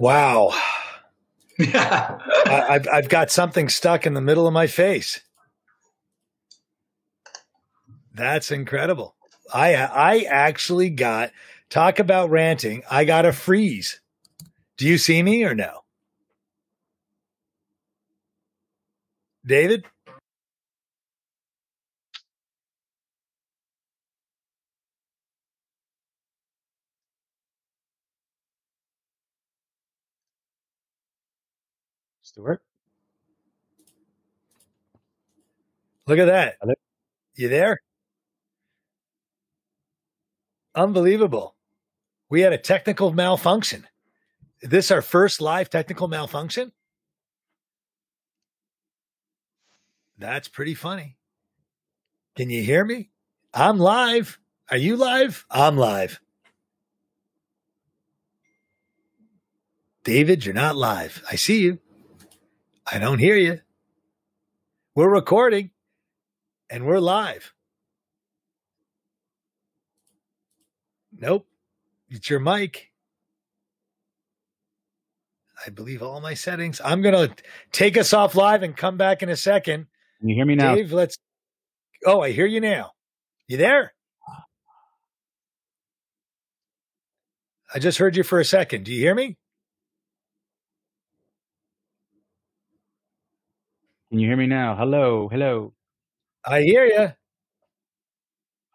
Wow. I, I've I've got something stuck in the middle of my face. That's incredible. I I actually got talk about ranting. I got a freeze. Do you see me or no? David? Stuart? Look at that. Hello? You there? Unbelievable. We had a technical malfunction. Is this our first live technical malfunction? That's pretty funny. Can you hear me? I'm live. Are you live? I'm live. David, you're not live. I see you. I don't hear you. We're recording and we're live. Nope. It's your mic. I believe all my settings. I'm going to take us off live and come back in a second. Can you hear me now? Dave, let's. Oh, I hear you now. You there? I just heard you for a second. Do you hear me? Can you hear me now? Hello, hello. I hear you.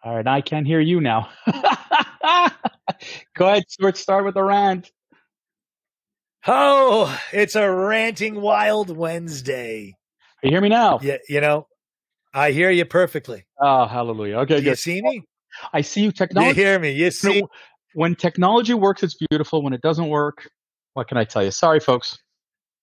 All right, I can't hear you now. Go ahead, Stuart. Start with the rant. Oh, it's a ranting wild Wednesday. You hear me now? Yeah, you know, I hear you perfectly. Oh, hallelujah. Okay, Do you see me? I see you. Technology. You hear me? You see? When technology works, it's beautiful. When it doesn't work, what can I tell you? Sorry, folks.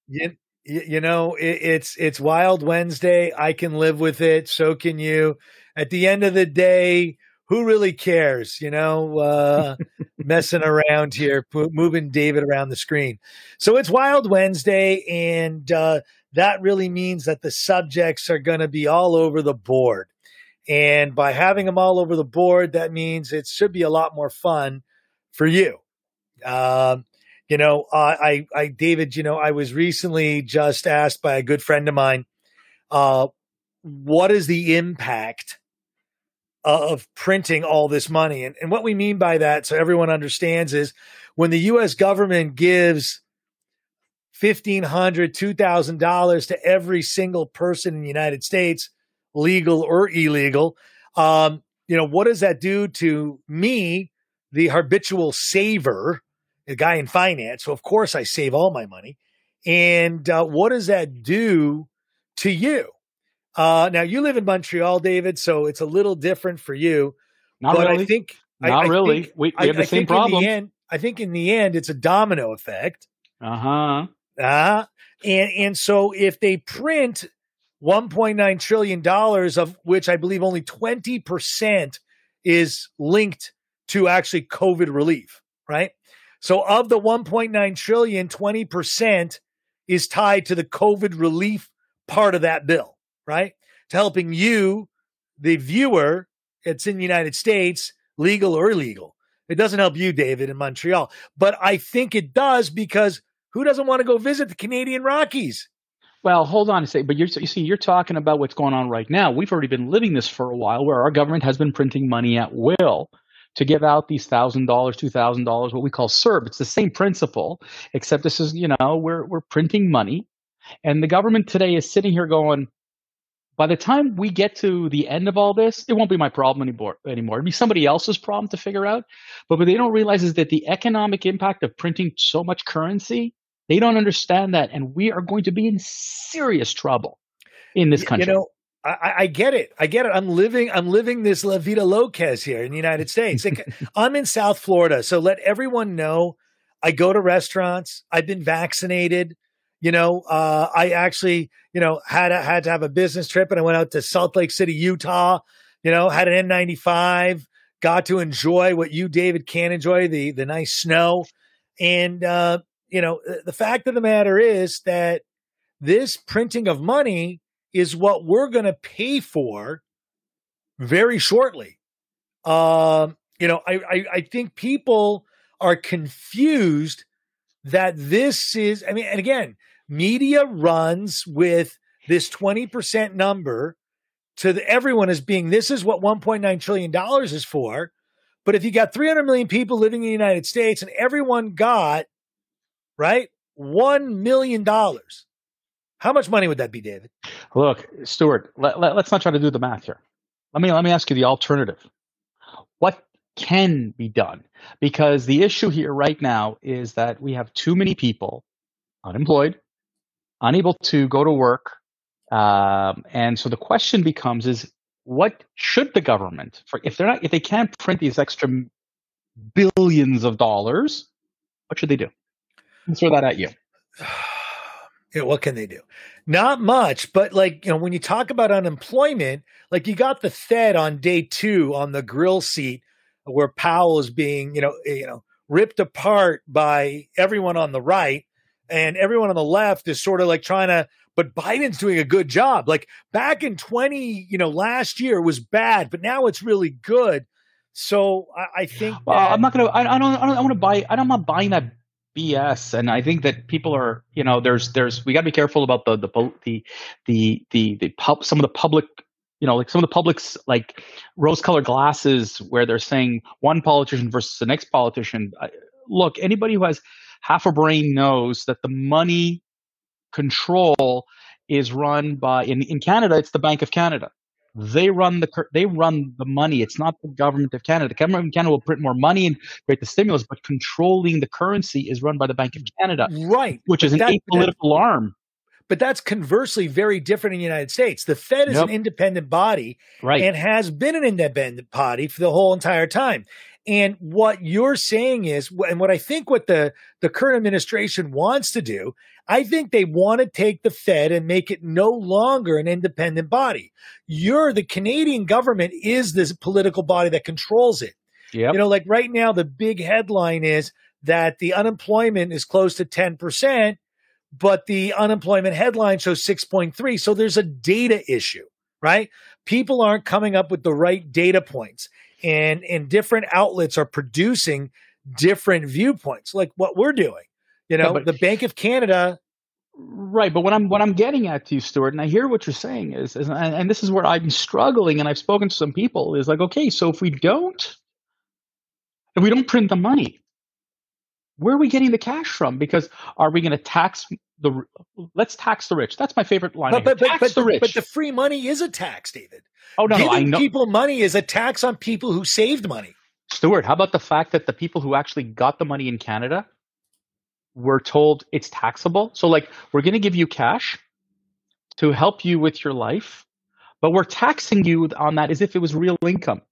You, you know, it, it's it's Wild Wednesday. I can live with it. So can you. At the end of the day, who really cares? You know, uh, messing around here, po- moving David around the screen. So it's Wild Wednesday, and uh, that really means that the subjects are going to be all over the board. And by having them all over the board, that means it should be a lot more fun for you. Um, you know, uh, I, I, David, you know, I was recently just asked by a good friend of mine, uh, what is the impact of printing all this money? And, and what we mean by that, so everyone understands, is when the U.S. government gives $1,500, $2,000 to every single person in the United States, legal or illegal, um, you know, what does that do to me, the habitual saver, a guy in finance? So, of course, I save all my money. And uh, what does that do to you? Uh, now, you live in Montreal, David, so it's a little different for you. Not but really. I think Not I really. think- we we I- have the I same problem. the end, I think in the end, it's a domino effect. Uh huh. Uh, and and so if they print 1.9 trillion dollars of which I believe only 20% is linked to actually COVID relief, right? So of the 1.9 trillion, 20% is tied to the COVID relief part of that bill, right? To helping you, the viewer, it's in the United States, legal or illegal. It doesn't help you, David, in Montreal. But I think it does because who doesn't want to go visit the Canadian Rockies? Well, hold on a second. But you see, you're talking about what's going on right now. We've already been living this for a while, where our government has been printing money at will to give out these thousand dollars, two thousand dollars, what we call CERB. It's the same principle, except this is, you know, we're we're printing money, and the government today is sitting here going. By the time we get to the end of all this, it won't be my problem anymore. Anymore, it'll be somebody else's problem to figure out. But what they don't realize is that the economic impact of printing so much currency they don't understand that, and we are going to be in serious trouble in this country. You know, I- I, get it. I get it. I'm living. I'm living this La Vida Locas here in the United States. I'm in South Florida, so let everyone know. I go to restaurants. I've been vaccinated. You know, uh, I actually, you know, had a, had to have a business trip, and I went out to Salt Lake City, Utah. You know, had an N95. Got to enjoy what you, David, can enjoy the the nice snow, and uh, you know, the fact of the matter is that this printing of money is what we're going to pay for very shortly. Um, you know, I, I, I think people are confused that this is, I mean, and again, media runs with this 20% number to the, everyone as being this is what 1.9 trillion dollars is for. But if you got 300 million people living in the United States and everyone got right 1 million dollars. How much money would that be, David? Look, Stuart, let, let, let's not try to do the math here. Let me let me ask you the alternative. What can be done? Because the issue here right now is that we have too many people unemployed, unable to go to work, um, and so the question becomes: Is what should the government, for if they're not, if they can't print these extra billions of dollars, what should they do? I'll throw that at you. Yeah, what can they do? Not much, but like, you know, when you talk about unemployment, like you got the Fed on day two on the grill seat where Powell is being, you know, eh, you know, ripped apart by everyone on the right and everyone on the left is sort of like trying to but Biden's doing a good job. Like back in 20, you know, last year was bad, but now it's really good. So I, I think well, I'm not gonna. I, I don't. I don't. I want to buy. I'm not buying that BS. And I think that people are. You know, there's there's we got to be careful about the the the the the, the pub, some of the public. You know, like some of the public's like rose-colored glasses, where they're saying one politician versus the next politician. Look, anybody who has half a brain knows that the money control is run by in, in Canada it's the Bank of Canada. They run the they run the money. It's not the government of Canada. The government of Canada will print more money and create the stimulus, but controlling the currency is run by the Bank of Canada, right? Which is an that, apolitical arm. But that's conversely very different in the United States. The Fed is yep. an independent body, right. and has been an independent body for the whole entire time. And what you're saying is, and what I think what the, the current administration wants to do, I think they want to take the Fed and make it no longer an independent body. You're the Canadian government is this political body that controls it. Yep. You know, like right now, the big headline is that the unemployment is close to 10%, but the unemployment headline shows 6.3. So there's a data issue, right? People aren't coming up with the right data points and and different outlets are producing different viewpoints like what we're doing you know yeah, the bank of canada right but what i'm what i'm getting at to you stuart and i hear what you're saying is, is and, and this is where i'm struggling and i've spoken to some people is like okay so if we don't if we don't print the money where are we getting the cash from? Because are we going to tax the let's tax the rich that's my favorite line but, but, tax but, the rich but the free money is a tax david Oh no, Giving no, I know. people money is a tax on people who saved money. Stuart, how about the fact that the people who actually got the money in Canada were told it's taxable? So, like, we're going to give you cash to help you with your life, but we're taxing you on that as if it was real income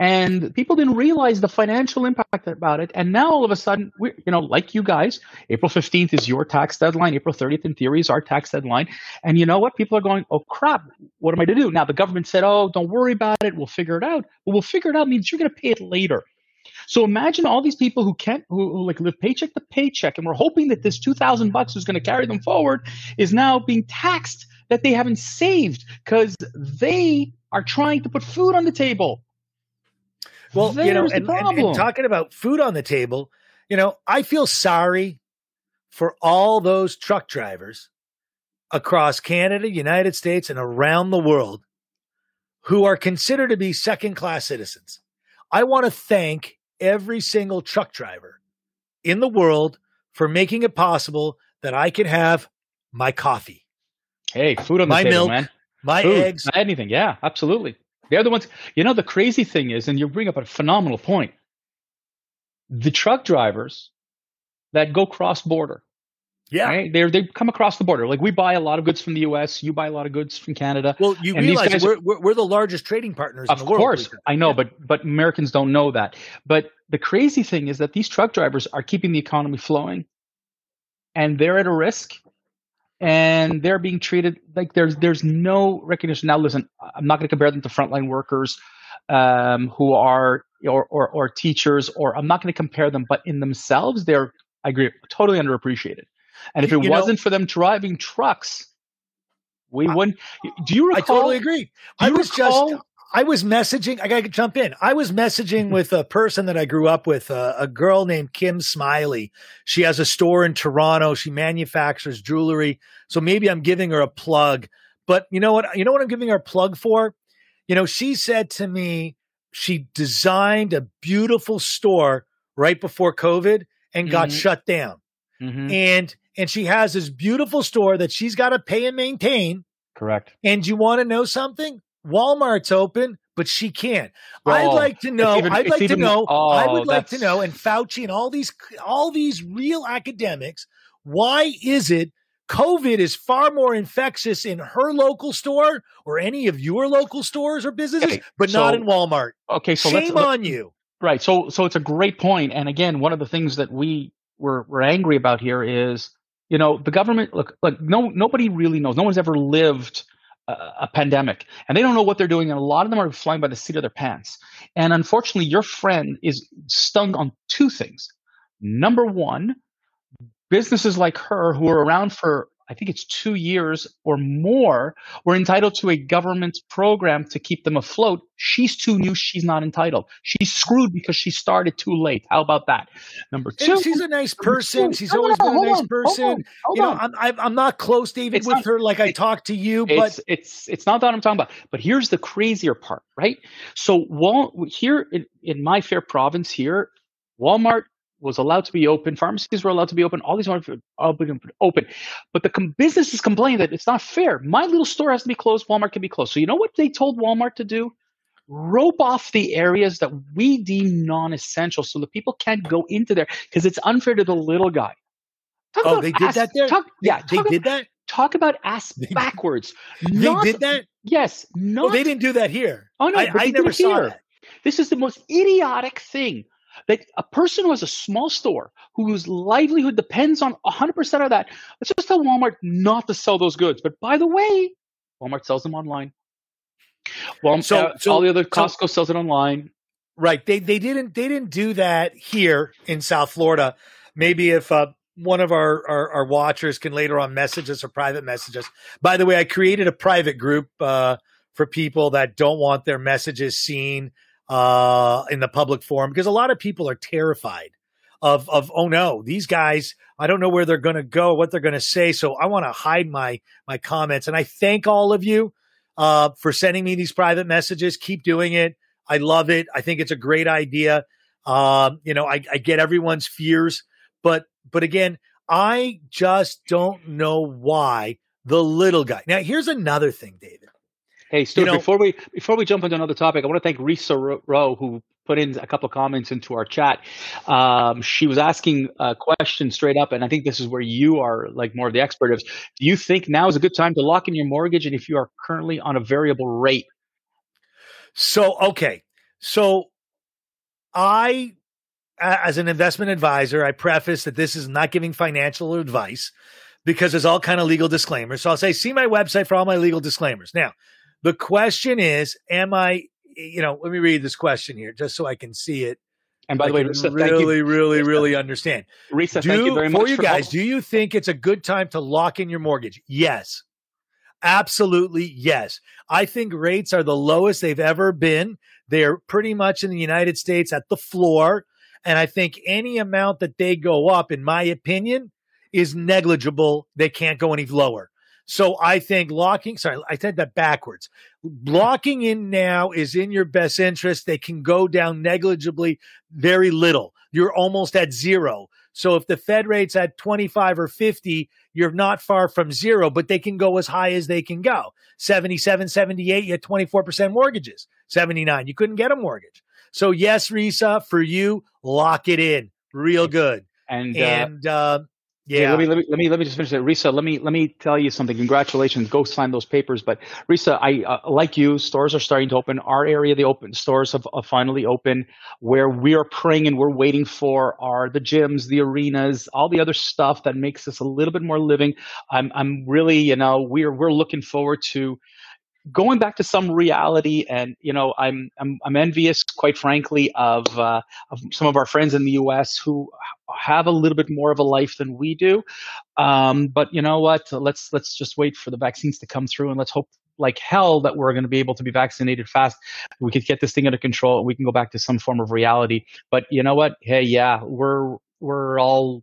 and people didn't realize the financial impact about it. And now all of a sudden, we you know, like you guys, April 15th is your tax deadline. April 30th in theory is our tax deadline. And you know what? People are going, oh crap, what am I to do? Now the government said, oh, don't worry about it. We'll figure it out. But we'll figure it out means you're going to pay it later. So imagine all these people who can't, who, who, like live paycheck to paycheck, and we're hoping that this two thousand bucks is going to carry them forward, is now being taxed that they haven't saved because they are trying to put food on the table. Well, There's you know, and, and, and talking about food on the table, you know, I feel sorry for all those truck drivers across Canada, United States, and around the world who are considered to be second class citizens. I want to thank every single truck driver in the world for making it possible that I can have my coffee. Hey, food on the my table, milk, man. My food, eggs. Anything. Yeah, absolutely. They're the ones, you know, the crazy thing is, and you bring up a phenomenal point the truck drivers that go cross border. Yeah. Right? They they come across the border. Like we buy a lot of goods from the U.S., you buy a lot of goods from Canada. Well, you realize we're, we're, we're the largest trading partners. Of course, I know, yeah. but but Americans don't know that. But the crazy thing is that these truck drivers are keeping the economy flowing, and they're at a risk and they're being treated like there's there's no recognition. Now, listen, I'm not going to compare them to frontline workers um, who are or, or, or teachers, or I'm not going to compare them, but in themselves, they're I agree, totally underappreciated. And if it you wasn't know, for them driving trucks, we wouldn't. Do you recall? I totally agree. I was recall, just I was messaging. I got to jump in. I was messaging with a person that I grew up with, uh, a girl named Kim Smiley. She has a store in Toronto. She manufactures jewelry. So maybe I'm giving her a plug. But you know what? You know what I'm giving her a plug for? You know, she said to me she designed a beautiful store right before COVID and got mm-hmm. shut down. Mm-hmm. And and she has this beautiful store that she's got to pay and maintain. Correct. And you want to know something? Walmart's open, but she can't. I'd oh, like to know. Even, I'd like even, to know. Oh, I would like to know. And Fauci and all these all these real academics. Why is it COVID is far more infectious in her local store or any of your local stores or businesses, okay, but so, not in Walmart? Okay, so shame on you. Right. So so it's a great point. And again, one of the things that we were we're angry about here is, you know, the government look like no nobody really knows. No one's ever lived a, pandemic and they don't know what they're doing and a lot of them are flying by the seat of their pants. And unfortunately, your friend is stung on two things. Number one, businesses like her who are around for I think it's two years or more, were entitled to a government program to keep them afloat. She's too new. She's not entitled. She's screwed because she started too late. How about that? Number two. And she's a nice person. She's always been a nice on, person. Hold on, hold you know, I'm, I'm not close, David, it's with not, her like I talked to you, but it's, it's, it's not that I'm talking about. But here's the crazier part, right? So Wal- here in, in my fair province here, Walmart was allowed to be open. Pharmacies were allowed to be open. All these markets were open. open. But the com- businesses complained that it's not fair. My little store has to be closed. Walmart can be closed. So you know what they told Walmart to do? Rope off the areas that we deem non-essential so the people can't go into there because it's unfair to the little guy. Talk oh, they did ass, that there? Talk, yeah. They did about, that? Talk about ass backwards. They not, did that? Yes. Not, they didn't do that here. Oh, no. I, I never saw that. This is the most idiotic thing that a person who has a small store whose livelihood depends on 100% of that, let's just tell Walmart not to sell those goods. But by the way, Walmart sells them online. Well, so, uh, so all the other Costco so, sells it online. Right. They they didn't they didn't do that here in South Florida. Maybe if uh, one of our, our, our watchers can later on message us or private messages. By the way, I created a private group uh, for people that don't want their messages seen uh, in the public forum because a lot of people are terrified of of oh no these guys I don't know where they're going to go what they're going to say so I want to hide my my comments. And I thank all of you uh, for sending me these private messages. Keep doing it. I love it. I think it's a great idea. Um, you know I, I get everyone's fears but but again I just don't know why the little guy now here's another thing David Hey, Stuart, you know, before we before we jump into another topic, I want to thank Risa Rowe who put in a couple of comments into our chat. Um, she was asking a question straight up, and I think this is where you are like more of the expert of. Do you think now is a good time to lock in your mortgage, and if you are currently on a variable rate? So okay, so I, as an investment advisor, I preface that this is not giving financial advice because there's all kind of legal disclaimers. So I'll say, see my website for all my legal disclaimers. Now, the question is, am I, you know, let me read this question here just so I can see it. And by the way, Risa, really, really, really understand. Risa, do, thank you very much. For you guys, do you think it's a good time to lock in your mortgage? Yes. Absolutely, yes. I think rates are the lowest they've ever been. They're pretty much in the United States at the floor. And I think any amount that they go up, in my opinion, is negligible. They can't go any lower. So I think locking, sorry, I said that backwards. Locking in now is in your best interest. They can go down negligibly very little. You're almost at zero. So if the Fed rate's at 25 or 50, you're not far from zero, but they can go as high as they can go. 77, 78, you had 24% mortgages. 79, you couldn't get a mortgage. So yes, Risa, for you, lock it in real good. And, uh, and, uh, yeah. let me let me let me let me just finish that. Risa, let me let me tell you something. Congratulations. Go sign those papers. But Risa, I uh, like you. Stores are starting to open. Our area, the open stores have, have finally opened. Where we are praying and we're waiting for are the gyms, the arenas, all the other stuff that makes us a little bit more living. I'm I'm really you know we're we're looking forward to going back to some reality, and you know, I'm I'm, I'm envious, quite frankly, of uh, of some of our friends in the U.S. who have a little bit more of a life than we do. Um, but you know what? Let's let's just wait for the vaccines to come through, and let's hope like hell that we're going to be able to be vaccinated fast. We could get this thing under control, and we can go back to some form of reality. But you know what? Hey, yeah, we're we're all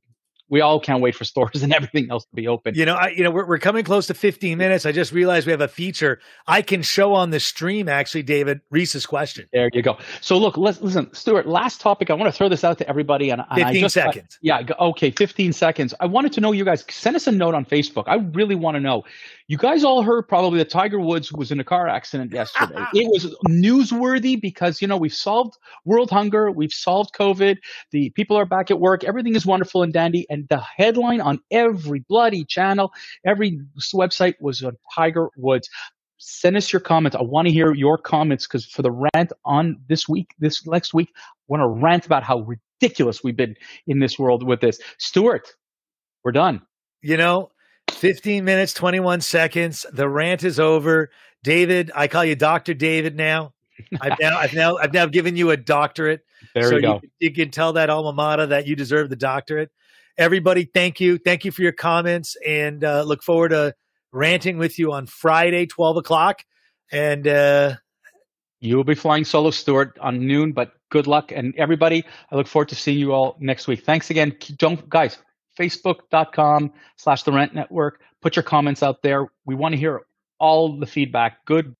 we all can't wait for stores and everything else to be open. You know, I, you know, we're, we're coming close to 15 minutes. I just realized we have a feature I can show on the stream. Actually, David Risa's question. There you go. So look, let's listen, Stuart. Last topic. I want to throw this out to everybody. And, and 15 just, seconds. yeah. Okay. 15 seconds. I wanted to know you guys. Send us a note on Facebook. I really want to know. You guys all heard probably that Tiger Woods was in a car accident yesterday. it was newsworthy because you know we've solved world hunger, we've solved COVID. The people are back at work. Everything is wonderful and dandy, and the headline on every bloody channel, every website was on Tiger Woods. Send us your comments. I want to hear your comments because for the rant on this week, this next week, I want to rant about how ridiculous we've been in this world with this. Stuart, we're done. You know, 15 minutes, 21 seconds. The rant is over. David, I call you Dr. David now. I've now, I've now, I've now given you a doctorate. There so you go. You, you can tell that alma mater that you deserve the doctorate everybody, thank you. Thank you for your comments and uh, look forward to ranting with you on Friday, 12 o'clock. And uh, you will be flying solo, Stuart, on noon, but good luck. And everybody, I look forward to seeing you all next week. Thanks again. Don't, guys, facebook.com slash the rant network. Put your comments out there. We want to hear all the feedback, good,